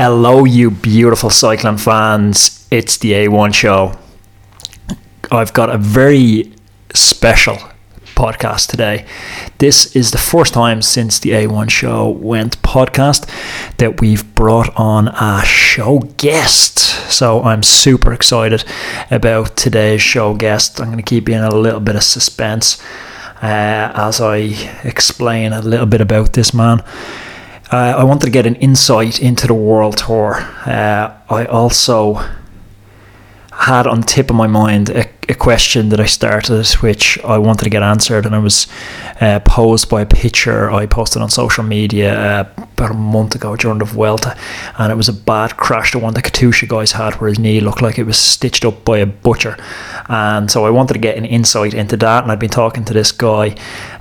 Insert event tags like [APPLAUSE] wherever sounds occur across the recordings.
Hello, you beautiful cycling fans. It's the A1 show. I've got a very special podcast today. This is the first time since the A1 show went podcast that we've brought on a show guest. So I'm super excited about today's show guest. I'm going to keep you in a little bit of suspense uh, as I explain a little bit about this man. Uh, I wanted to get an insight into the world tour. Uh, I also had on tip of my mind a, a, question that I started, which I wanted to get answered, and it was uh, posed by a picture I posted on social media uh, about a month ago during the Vuelta, and it was a bad crash. The one the Katusha guys had, where his knee looked like it was stitched up by a butcher, and so I wanted to get an insight into that. And I'd been talking to this guy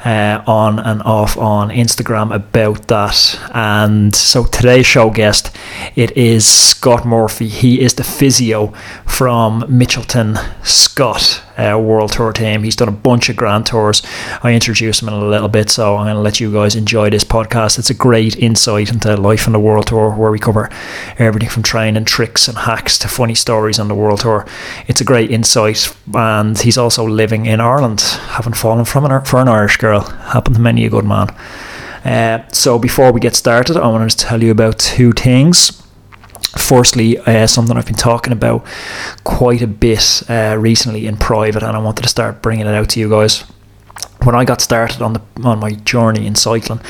uh, on and off on Instagram about that, and so today's show guest it is Scott Murphy. He is the physio from Mitchelton Scott uh, World Tour team. He's done a bunch of Grand Tours. I introduced him in a little bit, so I'm going to let you guys enjoy this podcast. It's a great insight into life on the World Tour where we cover everything from training tricks and hacks to funny stories on the World Tour. It's a great insight, and he's also living in Ireland, having fallen from an, for an Irish girl. Happened to many a good man. Uh, so before we get started, I wanted to tell you about two things firstly, uh, something I've been talking about quite a bit uh, recently in private, and I wanted to start bringing it out to you guys. When I got started on the on my journey in cycling,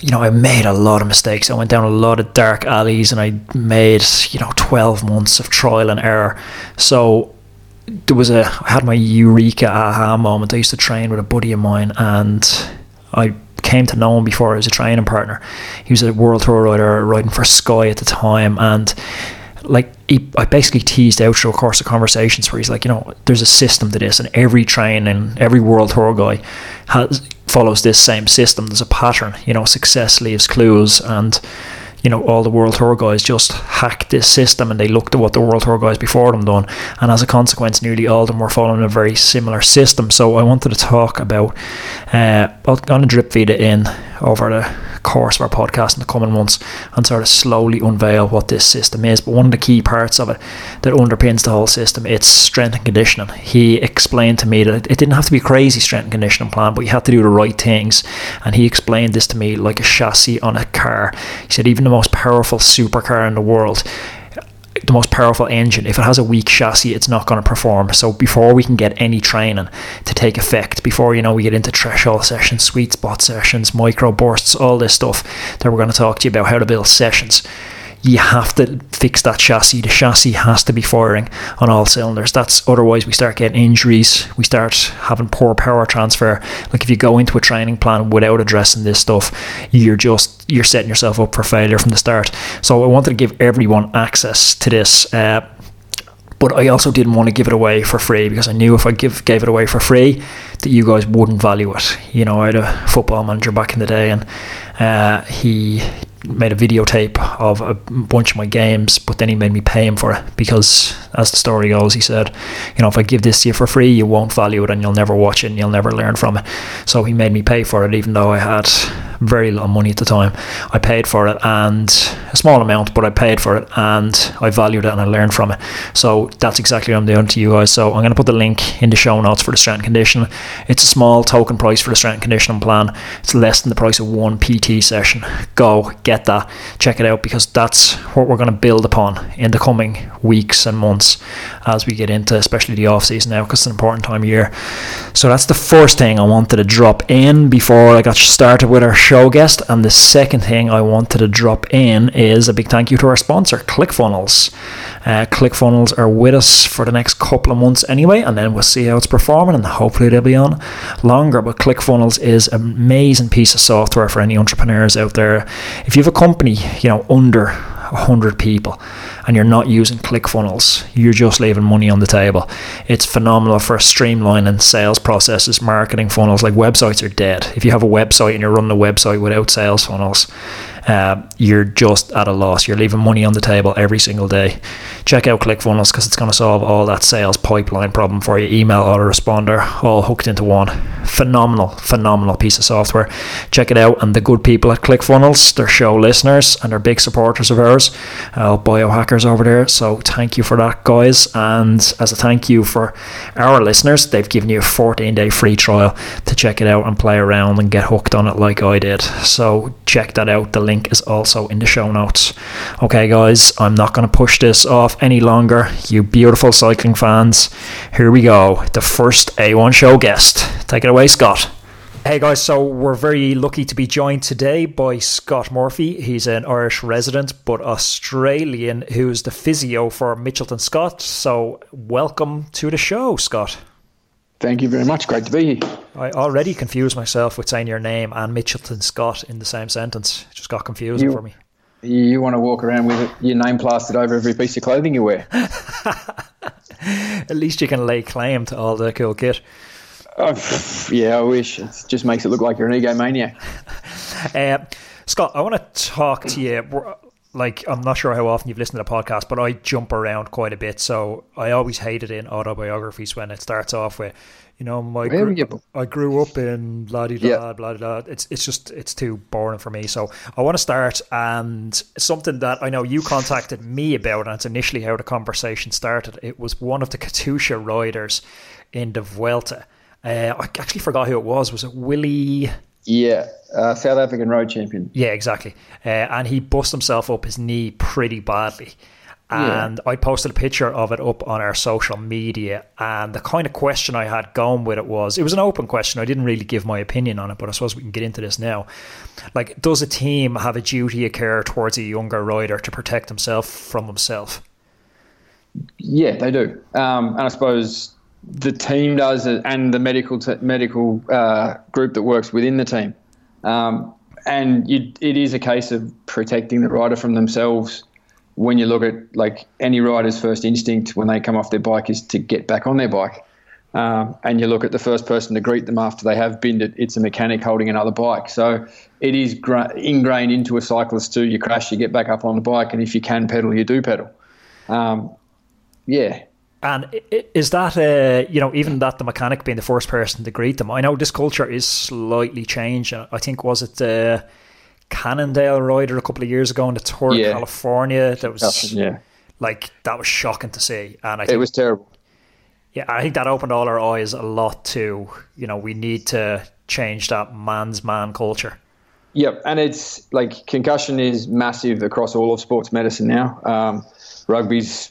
you know, I made a lot of mistakes. I went down a lot of dark alleys, and I made you know twelve months of trial and error. So there was a I had my eureka aha moment. I used to train with a buddy of mine, and I came to know him before I was a training partner. He was a world tour rider riding for Sky at the time, and like he, I basically teased out through a course of conversations where he's like, you know, there's a system to this, and every train and every world tour guy has follows this same system. There's a pattern, you know, success leaves clues, and you know, all the World Tour guys just hacked this system and they looked at what the World Tour guys before them done. And as a consequence, nearly all of them were following a very similar system. So I wanted to talk about, uh, I'm to drip feed it in over the course of our podcast in the coming months and sort of slowly unveil what this system is. But one of the key parts of it that underpins the whole system, it's strength and conditioning. He explained to me that it didn't have to be crazy strength and conditioning plan, but you had to do the right things. And he explained this to me like a chassis on a car. He said even the most powerful supercar in the world the most powerful engine. If it has a weak chassis, it's not going to perform. So before we can get any training to take effect, before you know we get into threshold sessions, sweet spot sessions, micro bursts, all this stuff that we're going to talk to you about how to build sessions you have to fix that chassis. The chassis has to be firing on all cylinders. That's otherwise we start getting injuries. We start having poor power transfer. Like if you go into a training plan without addressing this stuff, you're just you're setting yourself up for failure from the start. So I wanted to give everyone access to this. Uh, but I also didn't want to give it away for free because I knew if I give gave it away for free that you guys wouldn't value it. You know, I had a football manager back in the day, and uh, he made a videotape of a bunch of my games, but then he made me pay him for it because, as the story goes, he said, you know, if I give this to you for free, you won't value it and you'll never watch it and you'll never learn from it. So he made me pay for it, even though I had very little money at the time. I paid for it and a small amount, but I paid for it and I valued it and I learned from it. So that's exactly what I'm doing to you guys. So I'm going to put the link in the show notes for the strength and conditioning. It's a small token price for the strength and conditioning plan. It's less than the price of one PT session. Go get that, check it out because that's what we're going to build upon in the coming weeks and months as we get into especially the off season now because it's an important time of year. So that's the first thing I wanted to drop in before I got started with our show guest. And the second thing I wanted to drop in is a big thank you to our sponsor, ClickFunnels. Uh, ClickFunnels are with us for the next couple of months anyway, and then we'll see how it's performing, and hopefully they'll be on longer. But ClickFunnels is an amazing piece of software for any entrepreneurs out there. If you have a company, you know, under 100 people and you're not using ClickFunnels, you're just leaving money on the table. It's phenomenal for streamlining sales processes, marketing funnels. Like websites are dead. If you have a website and you're running a website without sales funnels, uh, you're just at a loss. You're leaving money on the table every single day. Check out ClickFunnels because it's going to solve all that sales pipeline problem for you. Email autoresponder, all hooked into one. Phenomenal, phenomenal piece of software. Check it out. And the good people at ClickFunnels, they're show listeners and they're big supporters of ours, uh, biohackers over there. So thank you for that, guys. And as a thank you for our listeners, they've given you a 14 day free trial to check it out and play around and get hooked on it like I did. So check that out. The link is also in the show notes. Okay, guys, I'm not going to push this off any longer. You beautiful cycling fans, here we go. The first A1 show guest. Take it away, Scott. Hey guys, so we're very lucky to be joined today by Scott Murphy. He's an Irish resident but Australian who's the physio for Mitchelton Scott. So, welcome to the show, Scott. Thank you very much. Great to be here. I already confused myself with saying your name and Mitchelton Scott in the same sentence. It just got confusing you, for me. You want to walk around with your name plastered over every piece of clothing you wear. [LAUGHS] At least you can lay claim to all the cool kit. Oh, yeah, I wish. It just makes it look like you're an egomaniac. [LAUGHS] uh, Scott, I want to talk to you. Like, I'm not sure how often you've listened to the podcast, but I jump around quite a bit. So I always hate it in autobiographies when it starts off with, you know, my gr- I grew up in blah blah yeah. blah blah. It's it's just it's too boring for me. So I want to start and something that I know you contacted me about, and it's initially how the conversation started. It was one of the Katusha riders in the Vuelta uh, I actually forgot who it was. Was it Willie? Yeah, uh, South African road champion. Yeah, exactly. Uh, and he bust himself up his knee pretty badly. And yeah. I posted a picture of it up on our social media. And the kind of question I had going with it was it was an open question. I didn't really give my opinion on it, but I suppose we can get into this now. Like, does a team have a duty of care towards a younger rider to protect himself from himself? Yeah, they do. Um, and I suppose the team does and the medical t- medical uh, group that works within the team. Um, and you, it is a case of protecting the rider from themselves. When you look at like any rider's first instinct when they come off their bike is to get back on their bike. Um, and you look at the first person to greet them after they have binned it, it's a mechanic holding another bike. So it is gra- ingrained into a cyclist too. You crash, you get back up on the bike, and if you can pedal, you do pedal. Um, yeah, and is that, uh, you know, even that the mechanic being the first person to greet them? I know this culture is slightly changed. I think, was it the uh, Cannondale rider a couple of years ago in the Tour yeah. of California? That was, yeah. like, that was shocking to see. And I think, it was terrible. Yeah, I think that opened all our eyes a lot to, you know, we need to change that man's man culture. Yep, and it's like concussion is massive across all of sports medicine now. Um, rugby's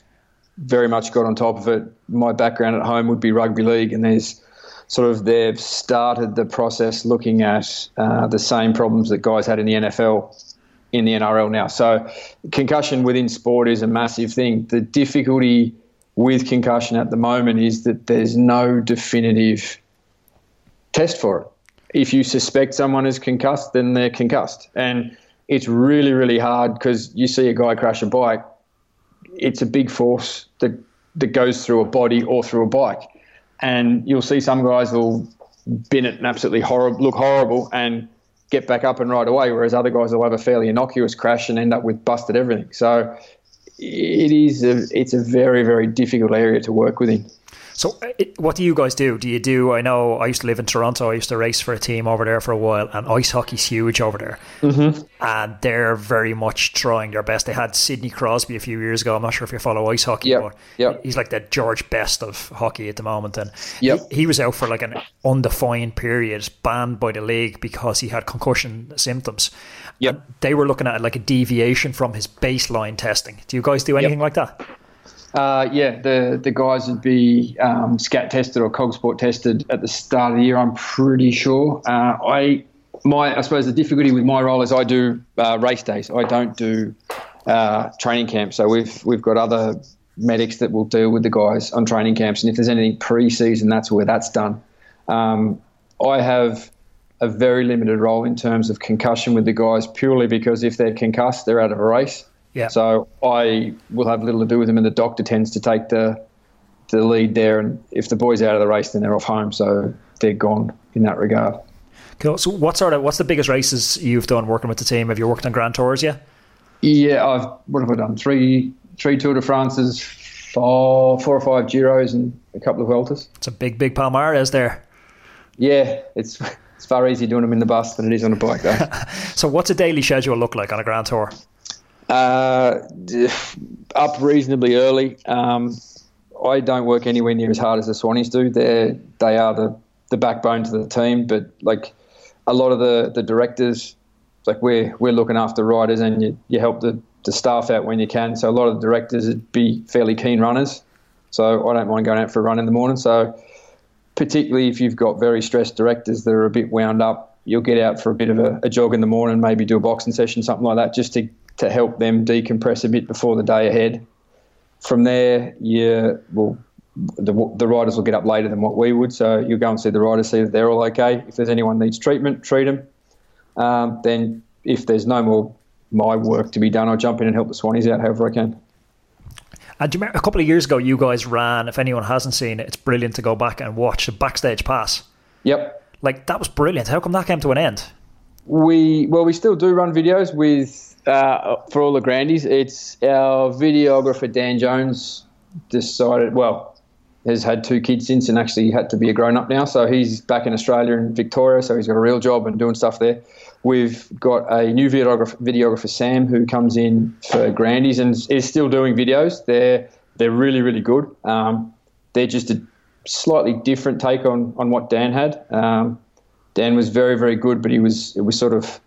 very much got on top of it. My background at home would be rugby league, and there's sort of they've started the process looking at uh, the same problems that guys had in the NFL in the NRL now. So concussion within sport is a massive thing. The difficulty with concussion at the moment is that there's no definitive test for it. If you suspect someone is concussed, then they're concussed. And it's really, really hard because you see a guy crash a bike it's a big force that that goes through a body or through a bike, and you'll see some guys will bin it and absolutely horrible, look horrible, and get back up and right away, whereas other guys will have a fairly innocuous crash and end up with busted everything. So it is a, it's a very very difficult area to work within. So, uh, what do you guys do? Do you do? I know I used to live in Toronto. I used to race for a team over there for a while, and ice hockey's huge over there. Mm-hmm. And they're very much trying their best. They had Sidney Crosby a few years ago. I'm not sure if you follow ice hockey, yep. but yep. he's like the George Best of hockey at the moment. And yep. he, he was out for like an undefined period, banned by the league because he had concussion symptoms. Yep. And they were looking at like a deviation from his baseline testing. Do you guys do anything like that? Uh, yeah, the the guys would be um, scat tested or cogsport tested at the start of the year. I'm pretty sure. Uh, I my I suppose the difficulty with my role is I do uh, race days. I don't do uh, training camps. So we've we've got other medics that will deal with the guys on training camps, and if there's anything pre-season, that's where that's done. Um, I have a very limited role in terms of concussion with the guys purely because if they're concussed, they're out of a race. Yeah. So I will have little to do with them, and the doctor tends to take the the lead there. And if the boy's out of the race, then they're off home, so they're gone in that regard. Cool. So, what sort of what's the biggest races you've done working with the team? Have you worked on Grand Tours yet? Yeah, I've what have I done? Three three Tour de France's, four four or five Giros, and a couple of Vueltas. It's a big, big Palmares there. Yeah, it's it's far easier doing them in the bus than it is on a bike, though. [LAUGHS] so, what's a daily schedule look like on a Grand Tour? Uh, [LAUGHS] up reasonably early. Um, I don't work anywhere near as hard as the Swannies do. They they are the the backbone to the team, but like a lot of the the directors, like we're we're looking after riders, and you, you help the the staff out when you can. So a lot of the directors would be fairly keen runners. So I don't mind going out for a run in the morning. So particularly if you've got very stressed directors that are a bit wound up, you'll get out for a bit of a, a jog in the morning, maybe do a boxing session, something like that, just to, to help them decompress a bit before the day ahead. From there, you well, the, the riders will get up later than what we would, so you'll go and see the riders, see that they're all okay. If there's anyone needs treatment, treat them. Um, then, if there's no more my work to be done, I'll jump in and help the Swannies out however I can. And do you remember a couple of years ago, you guys ran. If anyone hasn't seen it, it's brilliant to go back and watch the backstage pass. Yep. Like that was brilliant. How come that came to an end? We well, we still do run videos with uh, for all the grandies. It's our videographer Dan Jones decided. Well, has had two kids since and actually had to be a grown up now. So he's back in Australia and Victoria. So he's got a real job and doing stuff there. We've got a new videographer, videographer Sam, who comes in for Grandies and is still doing videos. They're they're really really good. Um, they're just a slightly different take on on what Dan had. Um, Dan was very very good, but he was it was sort of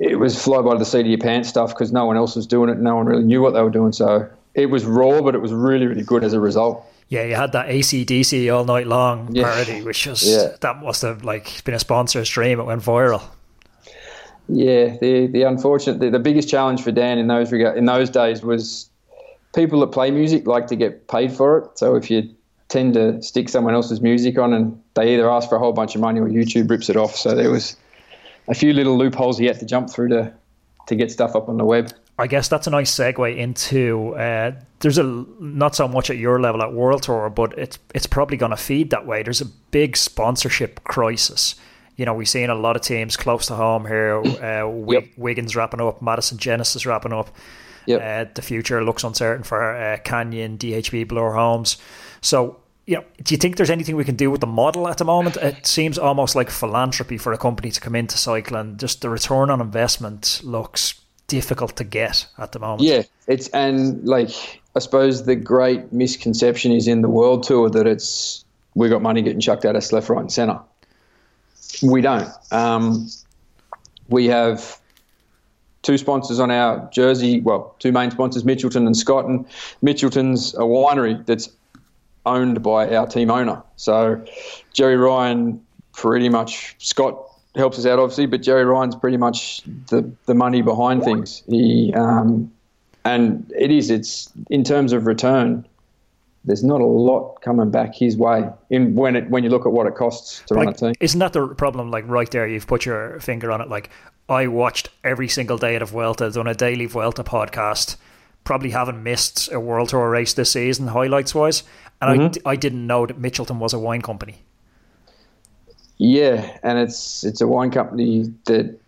it was fly by the seat of your pants stuff because no one else was doing it. No one really knew what they were doing. So it was raw, but it was really really good as a result. Yeah, you had that ACDC all night long yeah. parody, which was yeah. that must have like been a sponsor's dream. It went viral. Yeah, the the unfortunate, the, the biggest challenge for Dan in those regard, in those days was people that play music like to get paid for it. So if you tend to stick someone else's music on, and they either ask for a whole bunch of money or YouTube rips it off. So there was a few little loopholes he had to jump through to to get stuff up on the web. I guess that's a nice segue into. Uh, there's a not so much at your level at World Tour, but it's it's probably going to feed that way. There's a big sponsorship crisis you know, we've seen a lot of teams close to home here. Uh, [COUGHS] yep. Wiggins wrapping up, Madison Genesis wrapping up. Yep. Uh, the future looks uncertain for uh, Canyon, DHB, Bloor Homes. So, you know, do you think there's anything we can do with the model at the moment? It seems almost like philanthropy for a company to come into cycling. Just the return on investment looks difficult to get at the moment. Yeah, it's and like I suppose the great misconception is in the world tour that it's we've got money getting chucked at us left, right, and centre. We don't. Um, we have two sponsors on our jersey. Well, two main sponsors, Mitchelton and Scott. And Mitchelton's a winery that's owned by our team owner. So Gerry Ryan pretty much Scott helps us out obviously, but Gerry Ryan's pretty much the the money behind things. He um, and it is it's in terms of return there's not a lot coming back his way in when it when you look at what it costs to like, run a team. Isn't that the problem? Like right there, you've put your finger on it. Like I watched every single day of Vuelta, done a daily Vuelta podcast. Probably haven't missed a World Tour race this season, highlights wise, and mm-hmm. I, I didn't know that Mitchelton was a wine company. Yeah, and it's it's a wine company that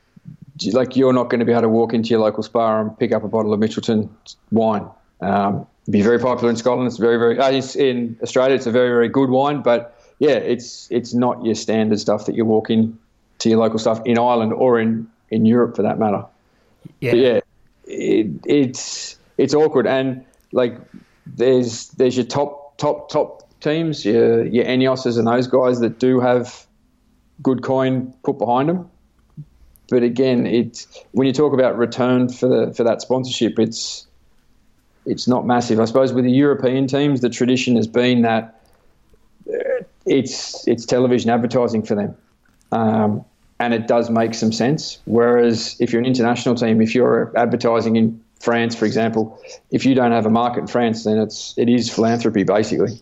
like you're not going to be able to walk into your local Spar and pick up a bottle of Mitchelton wine. Um, be very popular in Scotland. It's very, very uh, in Australia. It's a very, very good wine, but yeah, it's it's not your standard stuff that you walk in to your local stuff in Ireland or in, in Europe for that matter. Yeah, but yeah, it, it's it's awkward and like there's there's your top top top teams, your your Ineoses and those guys that do have good coin put behind them. But again, it's when you talk about return for the, for that sponsorship, it's it's not massive. I suppose with the European teams, the tradition has been that uh, it's it's television advertising for them, um, and it does make some sense. Whereas if you're an international team, if you're advertising in France, for example, if you don't have a market in France, then it's it is philanthropy basically.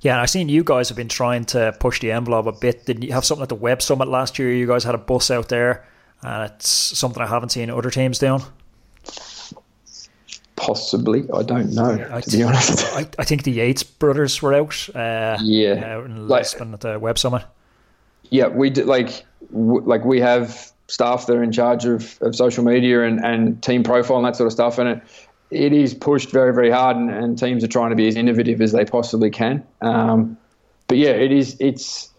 Yeah, and I've seen you guys have been trying to push the envelope a bit. Did you have something at the Web Summit last year? You guys had a bus out there, and it's something I haven't seen other teams doing. Possibly, I don't know. I to be honest, [LAUGHS] I, I, think the Yates brothers were out. Uh, yeah, out in Lisbon like, at the Web Summit. Yeah, we did, like w- like we have staff that are in charge of, of social media and, and team profile and that sort of stuff, and it it is pushed very very hard, and, and teams are trying to be as innovative as they possibly can. Um, but yeah, it is it's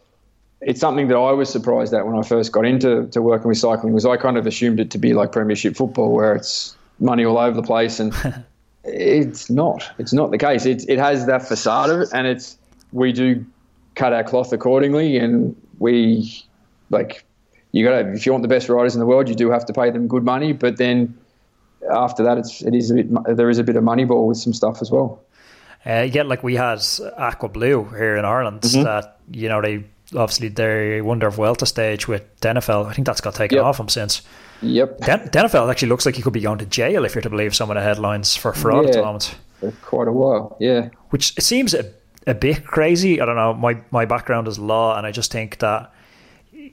it's something that I was surprised at when I first got into to working with cycling was I kind of assumed it to be like Premiership football where it's money all over the place and [LAUGHS] it's not. It's not the case. It it has that facade of it and it's we do cut our cloth accordingly and we like you got to if you want the best riders in the world you do have to pay them good money but then after that it's it is a bit there is a bit of money ball with some stuff as well. Uh, yeah, like we had Aqua Blue here in Ireland mm-hmm. that you know they obviously they Wonder of Vuelta stage with Denifl. I think that's got taken yep. off him since. Yep. Den- Denifl actually looks like he could be going to jail if you're to believe some of the headlines for fraud yeah, at the moment. For quite a while, yeah. Which it seems a, a bit crazy. I don't know. My my background is law, and I just think that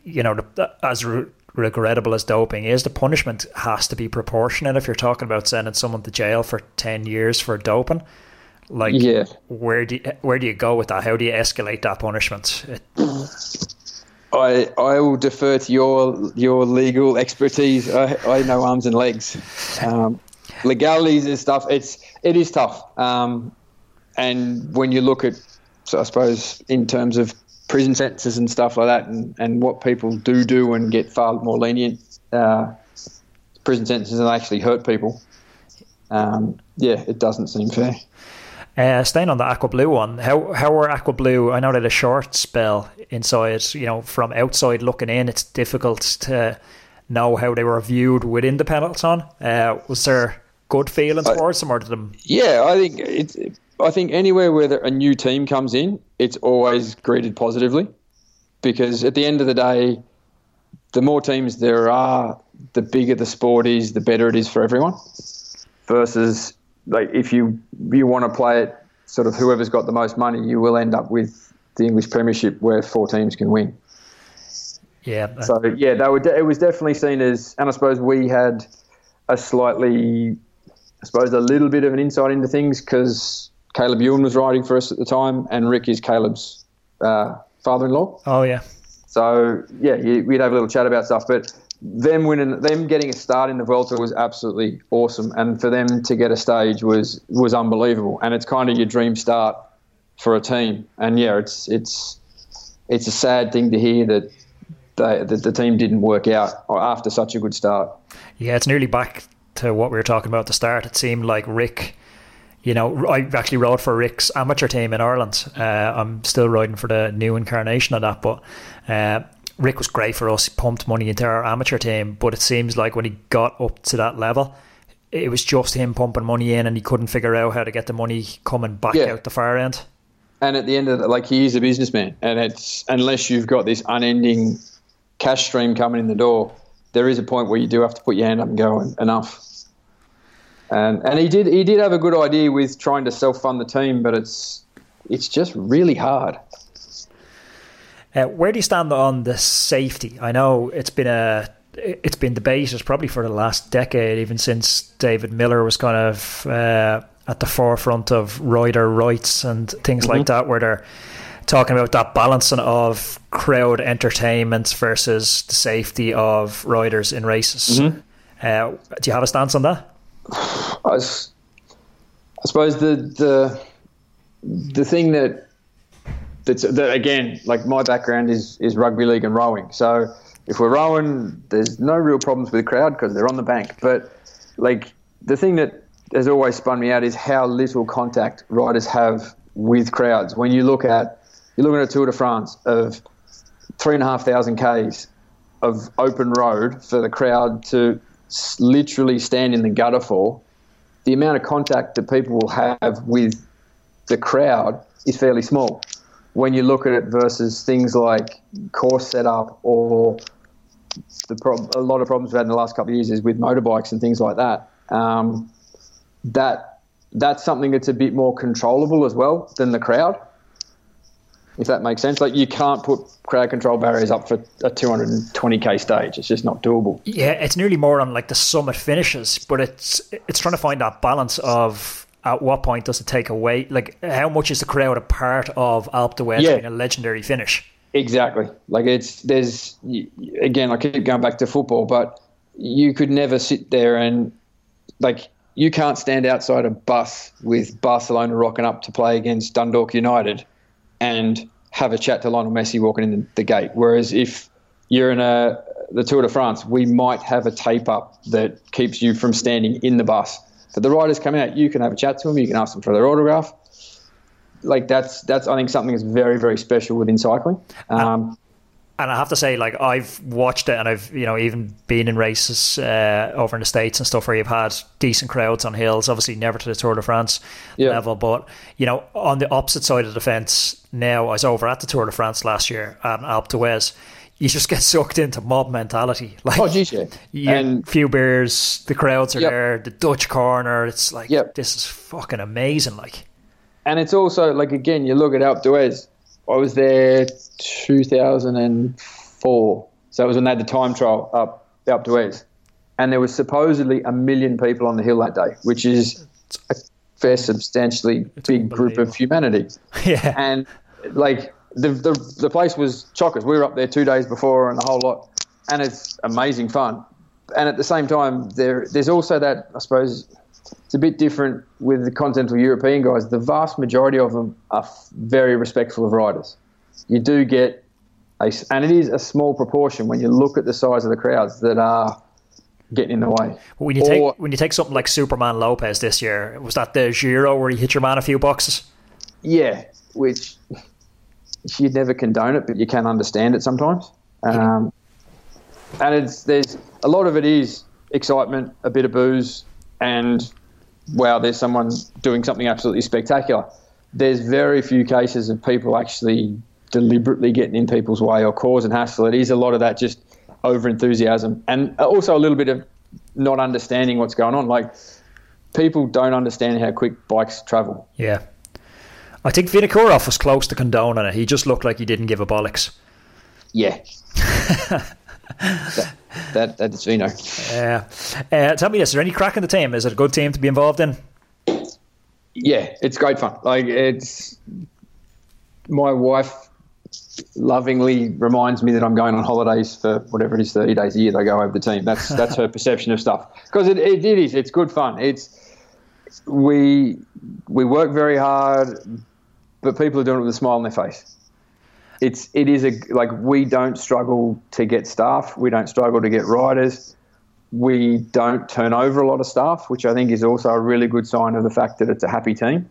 you know as re- regrettable as doping is, the punishment has to be proportionate. If you're talking about sending someone to jail for ten years for doping, like, yeah. where do you, where do you go with that? How do you escalate that punishment? It, I I will defer to your your legal expertise. I, I know arms and legs, um, legalities and stuff. It's it is tough. Um, and when you look at, so I suppose, in terms of prison sentences and stuff like that, and, and what people do do and get far more lenient uh, prison sentences and actually hurt people. Um, yeah, it doesn't seem fair. Uh, staying on the aqua blue one, how how were aqua blue? I know they had a short spell inside. You know, from outside looking in, it's difficult to know how they were viewed within the peloton. Uh, was there good feelings towards them, or did them? Yeah, I think it's. I think anywhere where a new team comes in, it's always greeted positively, because at the end of the day, the more teams there are, the bigger the sport is, the better it is for everyone. Versus like if you you want to play it sort of whoever's got the most money, you will end up with the English Premiership where four teams can win. Yeah. So yeah, they were. De- it was definitely seen as, and I suppose we had a slightly, I suppose, a little bit of an insight into things because Caleb Ewan was riding for us at the time, and Rick is Caleb's uh, father-in-law. Oh yeah. So yeah, we'd have a little chat about stuff, but them winning, them getting a start in the Vuelta was absolutely awesome, and for them to get a stage was was unbelievable. And it's kind of your dream start for a team. And yeah, it's it's it's a sad thing to hear that they, that the team didn't work out after such a good start. Yeah, it's nearly back to what we were talking about at the start. It seemed like Rick. You know, I actually rode for Rick's amateur team in Ireland. Uh, I'm still riding for the new incarnation of that, but uh, Rick was great for us. He pumped money into our amateur team, but it seems like when he got up to that level, it was just him pumping money in, and he couldn't figure out how to get the money coming back yeah. out the far end. And at the end of it, like he is a businessman, and it's unless you've got this unending cash stream coming in the door, there is a point where you do have to put your hand up and go enough. And and he did he did have a good idea with trying to self fund the team, but it's it's just really hard. Uh, where do you stand on the safety? I know it's been a it's been debated probably for the last decade, even since David Millar was kind of uh, at the forefront of rider rights and things mm-hmm. like that, where they're talking about that balancing of crowd entertainment versus the safety of riders in races. Mm-hmm. Uh, do you have a stance on that? I, I suppose the the the thing that that's that again, like my background is is rugby league and rowing. So if we're rowing, there's no real problems with the crowd because they're on the bank. But like the thing that has always spun me out is how little contact riders have with crowds. When you look at you look at a Tour de France of three and a half thousand k's of open road for the crowd to literally stand in the gutter for, the amount of contact that people will have with the crowd is fairly small when you look at it versus things like course setup or the prob- a lot of problems we've had in the last couple of years is with motorbikes and things like that. Um, that that's something that's a bit more controllable as well than the crowd. If that makes sense, like you can't put crowd control barriers up for a 220k stage. It's just not doable. Yeah, it's nearly more on like the summit finishes, but it's it's trying to find that balance of at what point does it take away? Like, how much is the crowd a part of Alpe d'Huez yeah. being a legendary finish? Exactly. Like it's there's again, I keep going back to football, but you could never sit there and like you can't stand outside a bus with Barcelona rocking up to play against Dundalk United and have a chat to Lionel Messi walking in the, the gate. Whereas if you're in a the Tour de France, we might have a tape up that keeps you from standing in the bus. But the riders come out, you can have a chat to them, you can ask them for their autograph like that's that's I think something that's very very special within cycling. Um, and I have to say, like I've watched it, and I've you know even been in races uh, over in the states and stuff where you've had decent crowds on hills. Obviously, never to the Tour de France yeah. level, but you know on the opposite side of the fence. Now I was over at the Tour de France last year at Alpe d'Huez. You just get [LAUGHS] sucked into mob mentality. [LAUGHS] Like, oh, geez, yeah. and few beers, the crowds are yep. there, the Dutch corner. It's like yep. this is fucking amazing. Like, and it's also like again, you look at Alpe d'Huez. I was there 2004, so it was when they had the time trial up Alpe d'Huez, and there was supposedly a million people on the hill that day, which is a fair, substantially it's big group of humanity. [LAUGHS] Yeah, and like the, the the place was chockers. We were up there two days before, and the whole lot, and it's amazing fun. And at the same time, there there's also that I suppose it's a bit different with the continental European guys. The vast majority of them are very respectful of riders. You do get a, and it is a small proportion when you look at the size of the crowds that are getting in the way. When you or, take when you take something like Superman Lopez this year, was that the Giro where you hit your man a few boxes? Yeah, which you'd never condone it, but you can understand it sometimes. Um, and it's there's a lot of it is excitement, a bit of booze, and wow, there's someone doing something absolutely spectacular. There's very few cases of people actually deliberately getting in people's way or causing hassle. It is a lot of that just over enthusiasm and also a little bit of not understanding what's going on. Like people don't understand how quick bikes travel. Yeah. I think Vinokurov was close to condoning it. He just looked like he didn't give a bollocks. Yeah. [LAUGHS] that, that that's Vino. Yeah. Uh, tell me this: Is there any craic in the team? Is it a good team to be involved in? Yeah, it's great fun. Like it's my wife lovingly reminds me that I'm going on holidays for whatever it is, 30 days a year. They go over the team. That's that's her [LAUGHS] perception of stuff because it, it, it is. It's good fun. It's we we work very hard, but people are doing it with a smile on their face it's it is a like we don't struggle to get staff. We don't struggle to get riders. We don't turn over a lot of staff, which I think is also a really good sign of the fact that it's a happy team.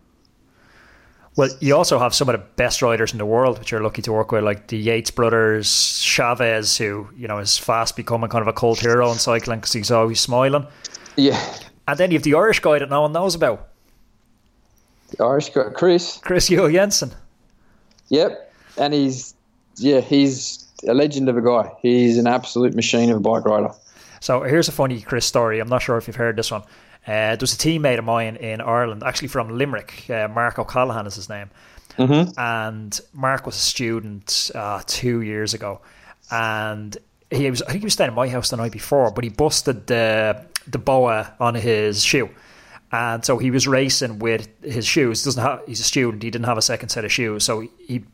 Well, you also have some of the best riders in the world, which you're lucky to work with, like the Yates brothers, Chaves, who you know is fast becoming kind of a cult hero in cycling because he's always smiling. Yeah. And then you have the Irish guy that no one knows about. The Irish guy, Chris. Chris Juul Jensen. Yep and he's yeah, he's a legend of a guy. He's an absolute machine of a bike rider. So here's a funny Chris story. I'm not sure if you've heard this one. Uh, there's a teammate of mine in Ireland, actually from Limerick. Uh, Mark O'Callaghan is his name. Mm-hmm. And Mark was a student uh, two years ago, and he was I think he was staying at my house the night before, but he busted the the boa on his shoe. And so he was racing with his shoes. Doesn't have, he's a student. He didn't have a second set of shoes, so he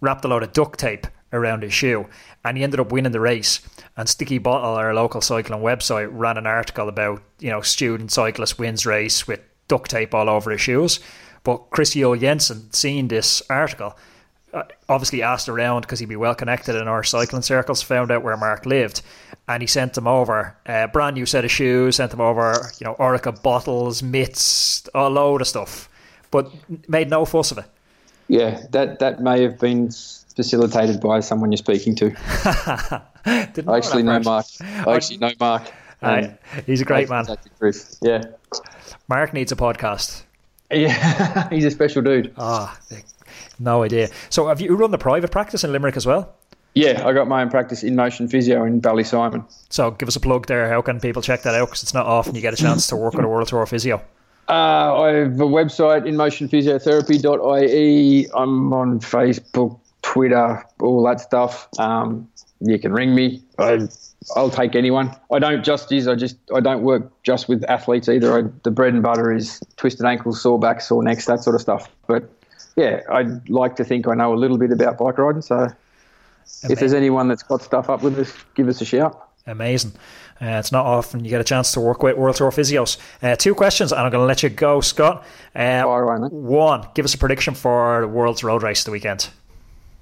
wrapped a load of duct tape around his shoe, and he ended up winning the race. And Stickybottle, our local cycling website, ran an article about you know student cyclist wins race with duct tape all over his shoes. But Chris Juul Jensen, seeing this article, obviously asked around because he'd be well connected in our cycling circles, found out where Mark lived, and he sent them over a brand new set of shoes, sent them over, you know, Orica bottles, mitts, a load of stuff, but made no fuss of it yeah, that that may have been facilitated by someone you're speaking to. [LAUGHS] I actually know Mark. I actually know Mark. Uh, he's a great man. Yeah. Mark needs a podcast. Yeah, [LAUGHS] he's a special dude. Ah, oh, no idea. So, have you run the private practice in Limerick as well? Yeah, I got my own practice in motion physio in Ballysimon. So, give us a plug there. How can people check that out? Because it's not often you get a chance to work with a world tour physio. Uh, I have a website, inmotionphysiotherapy.ie. I'm on Facebook, Twitter, all that stuff. Um, you can ring me. I, will take anyone. I don't just use. I just I don't work just with athletes either. I, the bread and butter is twisted ankles, sore backs, sore necks, that sort of stuff. But yeah, I'd like to think I know a little bit about bike riding. So if there's anyone that's got stuff up with us, give us a shout. Amazing. Uh, it's not often you get a chance to work with World Tour physios. Uh, two questions, and I'm going to let you go, Scott. Uh, one, give us a prediction for the World's Road Race the weekend.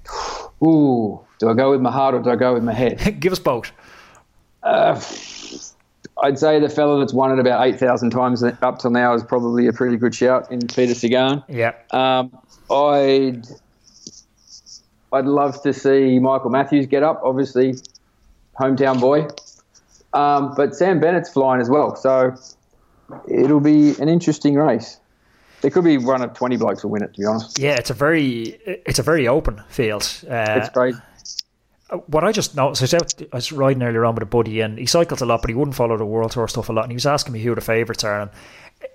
[SIGHS] Ooh, do I go with my heart or do I go with my head? [LAUGHS] give us both. Uh, I'd say the fella that's won it about 8,000 times up till now is probably a pretty good shout in Peter Sagan. Yeah. Um, I'd, I'd love to see Michael Matthews get up, obviously, hometown boy. Um, but Sam Bennett's flying as well, so it'll be an interesting race. There could be one of twenty blokes will win it. To be honest, yeah, it's a very it's a very open field. Uh, it's great. What I just noticed, I was, out, I was riding earlier on with a buddy, and he cycles a lot, but he wouldn't follow the World Tour stuff a lot. And he was asking me who the favourites are, and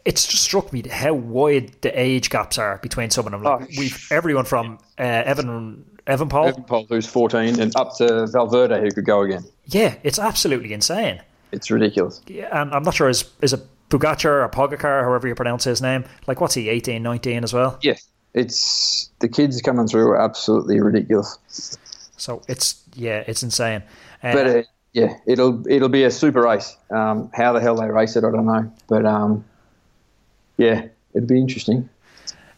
it's just struck me how wide the age gaps are between some of them. Like oh, we've everyone from uh, Evan Evenepoel, Evan Paul, who's fourteen, and up to Valverde, who could go again. Yeah, it's absolutely insane. It's ridiculous. Yeah, and I'm not sure is is it Pogacar or Pogacar, however you pronounce his name. Like, what's he, 18, 19 as well? Yeah, it's the kids coming through are absolutely ridiculous. So it's yeah, it's insane. Uh, but uh, yeah, it'll it'll be a super race. Um, how the hell they race it, I don't know. But um, yeah, it'll be interesting.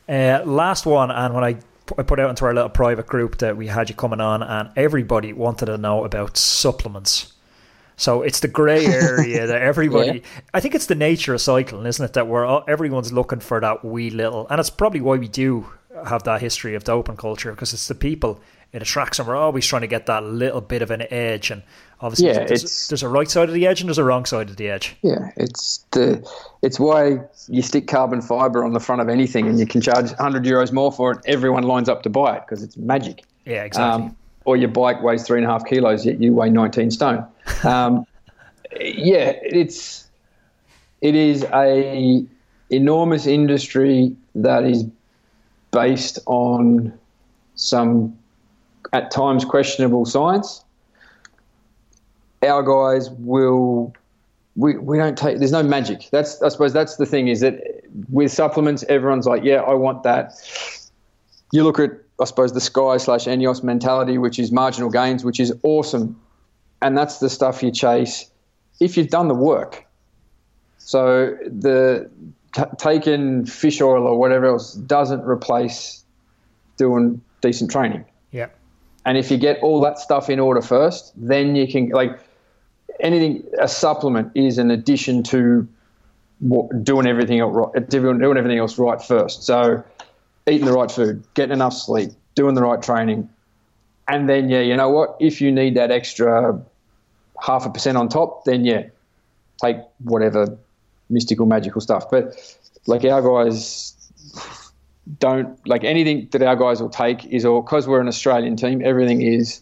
Uh, last one, and when I I put out into our little private group that we had you coming on, and everybody wanted to know about supplements. So it's the grey [LAUGHS] area that everybody. yeah. I think it's the nature of cycling, isn't it? That we're all, everyone's looking for that wee little, and it's probably why we do have that history of doping culture because it's the people it attracts, and we're always trying to get that little bit of an edge. And obviously, yeah, there's, there's, a right side of the edge and there's a wrong side of the edge. Yeah, it's the it's why you stick carbon fiber on the front of anything, and you can charge 100 euros more for it. Everyone lines up to buy it because it's magic. Yeah, exactly. Um, or your bike weighs three and a half kilos, yet you weigh 19 stone. [LAUGHS] Um, yeah, it's it is a enormous industry that is based on some at times questionable science. Our guys will we, we don't take there's no magic. That's I suppose that's the thing is that with supplements everyone's like, yeah, I want that. You look at I suppose the Sky slash Ineos mentality, which is marginal gains, which is awesome, and that's the stuff you chase if you've done the work. So the t- taking fish oil or whatever else doesn't replace doing decent training. Yeah. And if you get all that stuff in order first, then you can like anything. A supplement is an addition to doing everything else right, doing everything else right first. So eating the right food, getting enough sleep, doing the right training, and then yeah, you know what? If you need that extra half a percent on top, then yeah, take whatever mystical, magical stuff. But like our guys don't like anything that our guys will take is all because we're an Australian team. Everything is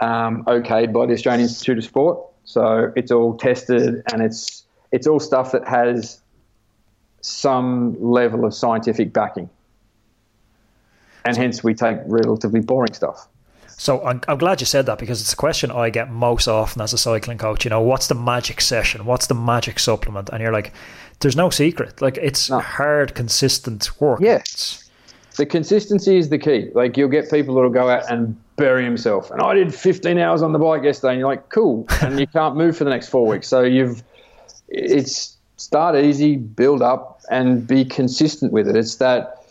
um, okayed by the Australian Institute of Sport, so it's all tested and it's it's all stuff that has some level of scientific backing, and hence we take relatively boring stuff. So I'm, I'm glad you said that because it's a question I get most often as a cycling coach. You know, what's the magic session? What's the magic supplement? And you're like, there's no secret. Like it's no. hard, consistent work. Yes. The consistency is the key. Like you'll get people that'll go out and bury himself. And I did 15 hours on the bike yesterday, and you're like, cool. And you can't move for the next four weeks. So you've, it's start easy, build up, and be consistent with it. It's that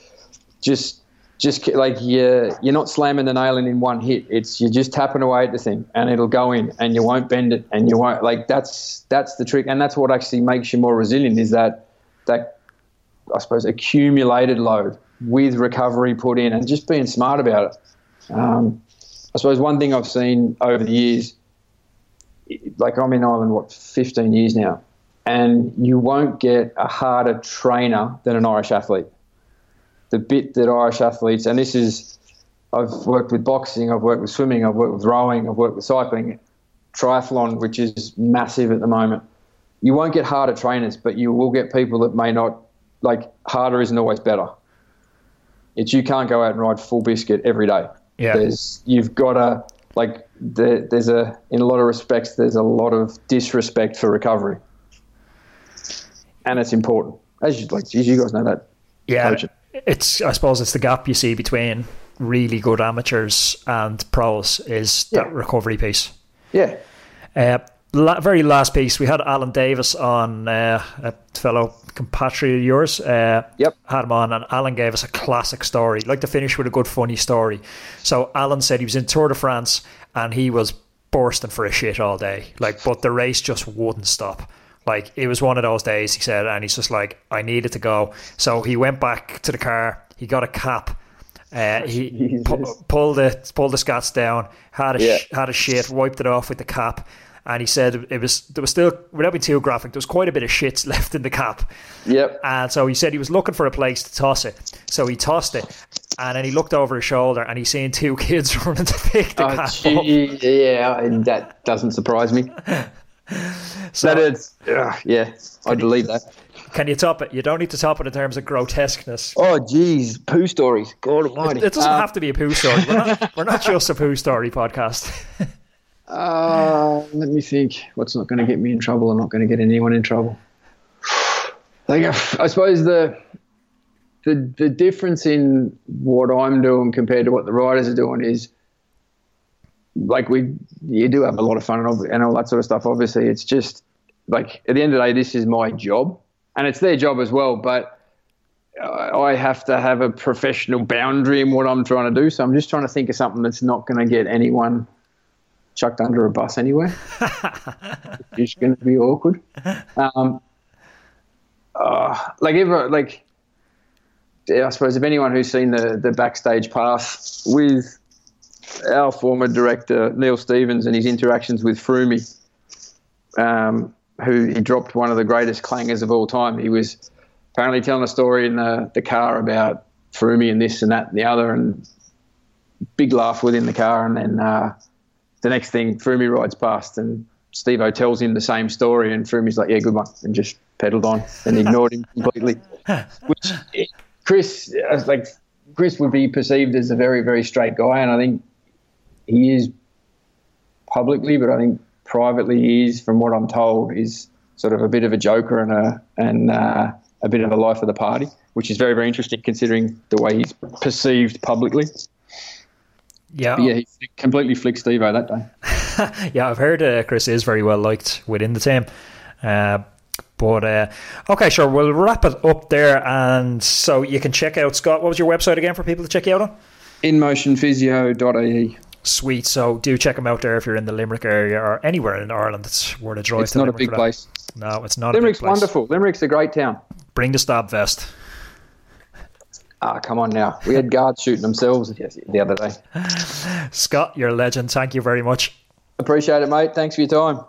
just just like you're you're not slamming the nail in in one hit. It's you're just tapping away at the thing, and it'll go in, and you won't bend it, and you won't like that's that's the trick, and that's what actually makes you more resilient. Is that that I suppose accumulated load with recovery put in, and just being smart about it. Um, I suppose one thing I've seen over the years, like I'm in Ireland what 15 years now, and you won't get a harder trainer than an Irish athlete the bit that Irish athletes, and this is, I've worked with boxing, I've worked with swimming, I've worked with rowing, I've worked with cycling, triathlon, which is massive at the moment. You won't get harder trainers, but you will get people that may not, like, harder isn't always better. It's you can't go out and ride full biscuit every day. Yeah. There's, you've got to, like, there, there's a, in a lot of respects, there's a lot of disrespect for recovery. And it's important. As you, like, you guys know that. Yeah. Coaching it's I suppose it's the gap you see between really good amateurs and pros is that recovery piece. Yeah. Uh, la- very last piece, we had Allan Davis on, uh, a fellow compatriot of yours. Uh, Yep. Had him on, and Allan gave us a classic story. Like to finish with a good, funny story. So Allan said he was in Tour de France and he was bursting for a shit all day. Like, but the race just wouldn't stop. Like it was one of those days, he said, and he's just like, I needed to go. So he went back to the car. He got a cap. Uh, he [LAUGHS] pu- pulled the pulled the scats down, had a Yeah. sh- had a shit, wiped it off with the cap, and he said it was there was still without being too graphic, there was quite a bit of shit [LAUGHS] left in the cap, Yep. and so he said he was looking for a place to toss it, so he tossed it, and then he looked over his shoulder and he seen two [LAUGHS] kids running to pick the Oh, cap up. yeah, and that doesn't surprise me. [LAUGHS] So That is, uh, yeah, I believe that. can you top it? You don't need to top it in terms of grotesqueness. Oh, geez, poo stories. God Almighty. It doesn't Um, have to be a poo story. We're not, we're not just a poo story podcast. Uh, let me think. What's not going to get me in trouble? I'm not going to get anyone in trouble. Like, I suppose the the the difference in what I'm doing compared to what the riders are doing is like we you do have a lot of fun and all, and that sort of stuff. Obviously, it's just like at the end of the day, this is my job, and it's their job as well. But I have to have a professional boundary in what I'm trying to do. So I'm just trying to think of something that's not going to get anyone chucked under a bus anyway. [LAUGHS] it's going to be awkward. Um, uh, like ever, like yeah, I suppose if anyone who's seen the the backstage pass with our former director Neil Stephens and his interactions with Froomey, um, who he dropped one of the greatest clangers of all time. He was apparently telling a story in the, the car about Froomey and this and that and the other, and big laugh within the car. And then uh, the next thing, Froomey rides past, and Steve O tells him the same story, and Froomey's like, "Yeah, good one," and just pedaled on and ignored him completely. [LAUGHS] Which Chris, uh, like Chris, would be perceived as a very, very straight guy, and I think he is publicly, but I think privately he is, from what I'm told, is sort of a bit of a joker and a and uh, a bit of a life of the party, which is very, very interesting considering the way he's perceived publicly. Yeah, But yeah, he completely flicked Steve that day. [LAUGHS] yeah, I've heard uh, Chris is very well liked within the team. Uh, but uh, okay, sure, we'll wrap it up there. And so you can check out Scott. What was your website again for people to check you out on? InMotionPhysio.ie. Sweet. So do check him out there if you're in the Limerick area or anywhere in Ireland. It's worth a drive. It's not a big place. No, it's not. Limerick's a big place. wonderful. Limerick's a great town. Bring the stab vest. Ah, come on now. We had guards shooting themselves the other day. Scott, you're a legend. Thank you very much. Appreciate it, mate. Thanks for your time.